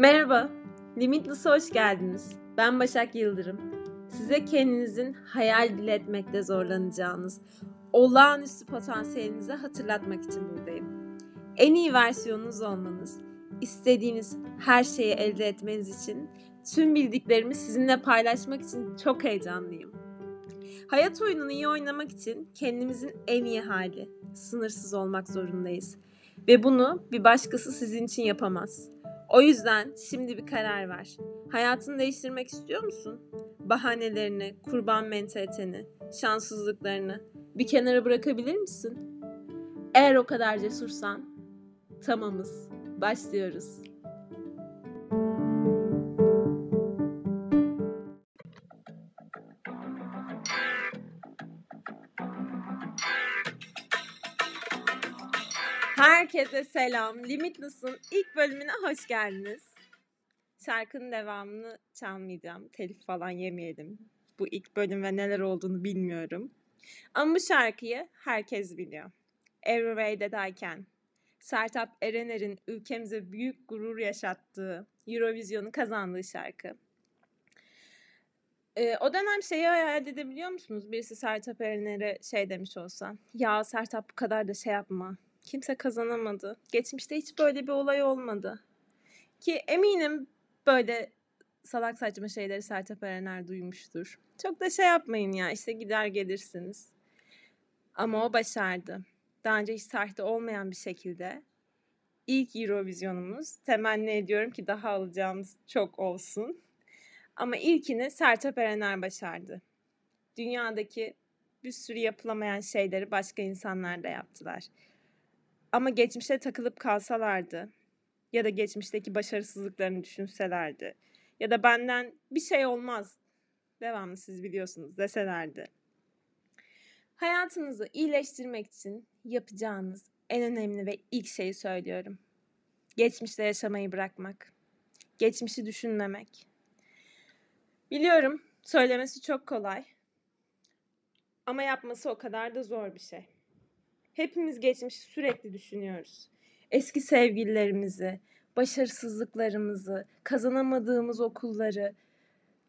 Merhaba, Limitless'a hoş geldiniz. Ben Başak Yıldırım. Size kendinizin hayal bile etmekte zorlanacağınız, olağanüstü potansiyelinizi hatırlatmak için buradayım. En iyi versiyonunuz olmanız, istediğiniz her şeyi elde etmeniz için tüm bildiklerimi sizinle paylaşmak için çok heyecanlıyım. Hayat oyununu iyi oynamak için kendimizin en iyi hali, sınırsız olmak zorundayız. Ve bunu bir başkası sizin için yapamaz. O yüzden şimdi bir karar ver. Hayatını değiştirmek istiyor musun? Bahanelerini, kurban mentaliteni, şanssızlıklarını bir kenara bırakabilir misin? Eğer o kadar cesursan, tamamız. Başlıyoruz. Herkese selam. Limitless'ın ilk bölümüne hoş geldiniz. Şarkının devamını çalmayacağım. Telif falan yemeyelim. Bu ilk bölüm ve neler olduğunu bilmiyorum. Ama bu şarkıyı herkes biliyor. Everyway'dayken Sertap Erener'in ülkemize büyük gurur yaşattığı Eurovision'u kazandığı şarkı. Ee, o dönem şeyi hayal edebiliyor musunuz? Birisi Sertap Erener'e şey demiş olsa. Ya Sertap bu kadar da şey yapma kimse kazanamadı. Geçmişte hiç böyle bir olay olmadı. Ki eminim böyle salak saçma şeyleri Sertab Erener duymuştur. Çok da şey yapmayın ya işte gider gelirsiniz. Ama o başardı. Daha önce hiç tarihte olmayan bir şekilde ilk Eurovision'umuz. Temenni ediyorum ki daha alacağımız çok olsun. Ama ilkini Sertab Erener başardı. Dünyadaki bir sürü yapılamayan şeyleri başka insanlar da yaptılar. Ama geçmişe takılıp kalsalardı ya da geçmişteki başarısızlıklarını düşünselerdi ya da benden bir şey olmaz devamlı siz biliyorsunuz deselerdi. Hayatınızı iyileştirmek için yapacağınız en önemli ve ilk şeyi söylüyorum. Geçmişte yaşamayı bırakmak. Geçmişi düşünmemek. Biliyorum söylemesi çok kolay. Ama yapması o kadar da zor bir şey. Hepimiz geçmişi sürekli düşünüyoruz. Eski sevgililerimizi, başarısızlıklarımızı, kazanamadığımız okulları,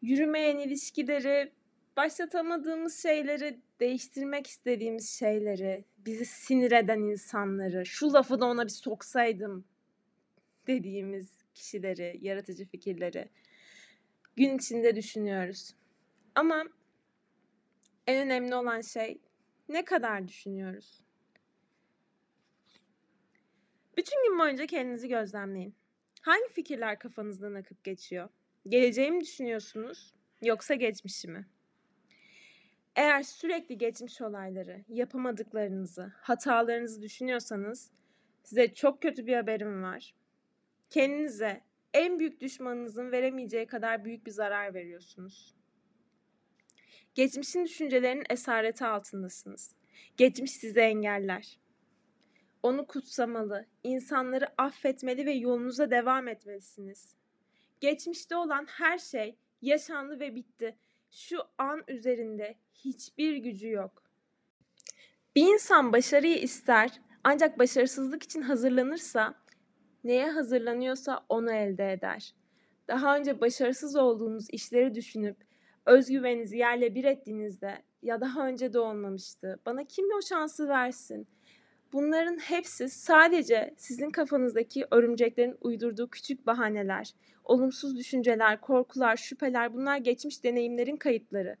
yürümeyen ilişkileri, başlatamadığımız şeyleri, değiştirmek istediğimiz şeyleri, bizi sinir eden insanları, şu lafı da ona bir soksaydım dediğimiz kişileri, yaratıcı fikirleri gün içinde düşünüyoruz. Ama en önemli olan şey ne kadar düşünüyoruz? Bütün gün boyunca kendinizi gözlemleyin. Hangi fikirler kafanızdan akıp geçiyor? Geleceği mi düşünüyorsunuz yoksa geçmişi mi? Eğer sürekli geçmiş olayları, yapamadıklarınızı, hatalarınızı düşünüyorsanız size çok kötü bir haberim var. Kendinize en büyük düşmanınızın veremeyeceği kadar büyük bir zarar veriyorsunuz. Geçmişin düşüncelerinin esareti altındasınız. Geçmiş sizi engeller. Onu kutsamalı, insanları affetmeli ve yolunuza devam etmelisiniz. Geçmişte olan her şey yaşandı ve bitti. Şu an üzerinde hiçbir gücü yok. Bir insan başarıyı ister ancak başarısızlık için hazırlanırsa neye hazırlanıyorsa onu elde eder. Daha önce başarısız olduğunuz işleri düşünüp özgüveninizi yerle bir ettiğinizde ya daha önce de olmamıştı. Bana kim o şansı versin? Bunların hepsi sadece sizin kafanızdaki örümceklerin uydurduğu küçük bahaneler, olumsuz düşünceler, korkular, şüpheler bunlar geçmiş deneyimlerin kayıtları.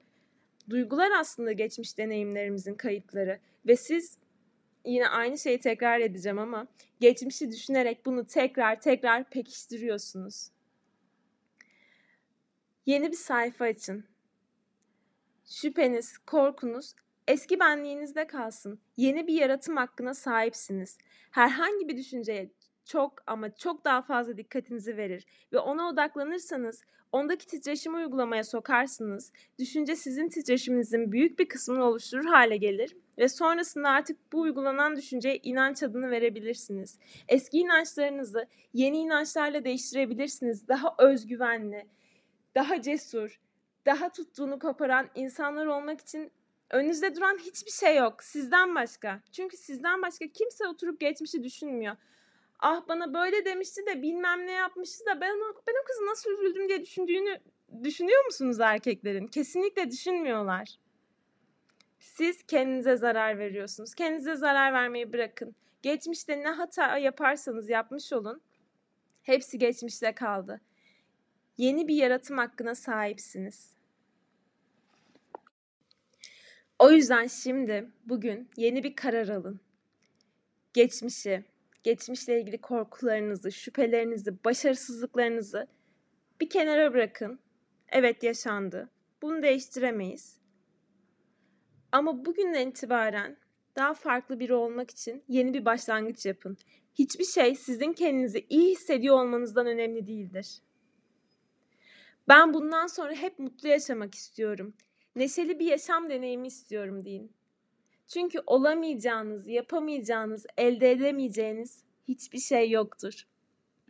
Duygular aslında geçmiş deneyimlerimizin kayıtları ve siz yine aynı şeyi tekrar edeceğim ama geçmişi düşünerek bunu tekrar tekrar pekiştiriyorsunuz. Yeni bir sayfa açın. Şüpheniz, korkunuz Eski benliğinizde kalsın. Yeni bir yaratım hakkına sahipsiniz. Herhangi bir düşünceye çok ama çok daha fazla dikkatinizi verir ve ona odaklanırsanız ondaki titreşimi uygulamaya sokarsınız. Düşünce sizin titreşiminizin büyük bir kısmını oluşturur hale gelir ve sonrasında artık bu uygulanan düşünceye inanç adını verebilirsiniz. Eski inançlarınızı yeni inançlarla değiştirebilirsiniz. Daha özgüvenli, daha cesur, daha tuttuğunu koparan insanlar olmak için Önünüzde duran hiçbir şey yok sizden başka. Çünkü sizden başka kimse oturup geçmişi düşünmüyor. ah bana böyle demişti de bilmem ne yapmıştı da ben o, ben o kızı nasıl üzüldüm diye düşündüğünü düşünüyor musunuz erkeklerin? Kesinlikle düşünmüyorlar. Siz kendinize zarar veriyorsunuz. Kendinize zarar vermeyi bırakın. Geçmişte ne hata yaparsanız yapmış olun. Hepsi geçmişte kaldı. Yeni bir yaratım hakkına sahipsiniz. O yüzden şimdi bugün yeni bir karar alın. Geçmişi, geçmişle ilgili korkularınızı, şüphelerinizi, başarısızlıklarınızı bir kenara bırakın. Evet yaşandı. Bunu değiştiremeyiz. Ama bugünden itibaren daha farklı biri olmak için yeni bir başlangıç yapın. Hiçbir şey sizin kendinizi iyi hissediyor olmanızdan önemli değildir. Ben bundan sonra hep mutlu yaşamak istiyorum. Neşeli bir yaşam deneyimi istiyorum deyin. Çünkü olamayacağınız, yapamayacağınız, elde edemeyeceğiniz hiçbir şey yoktur.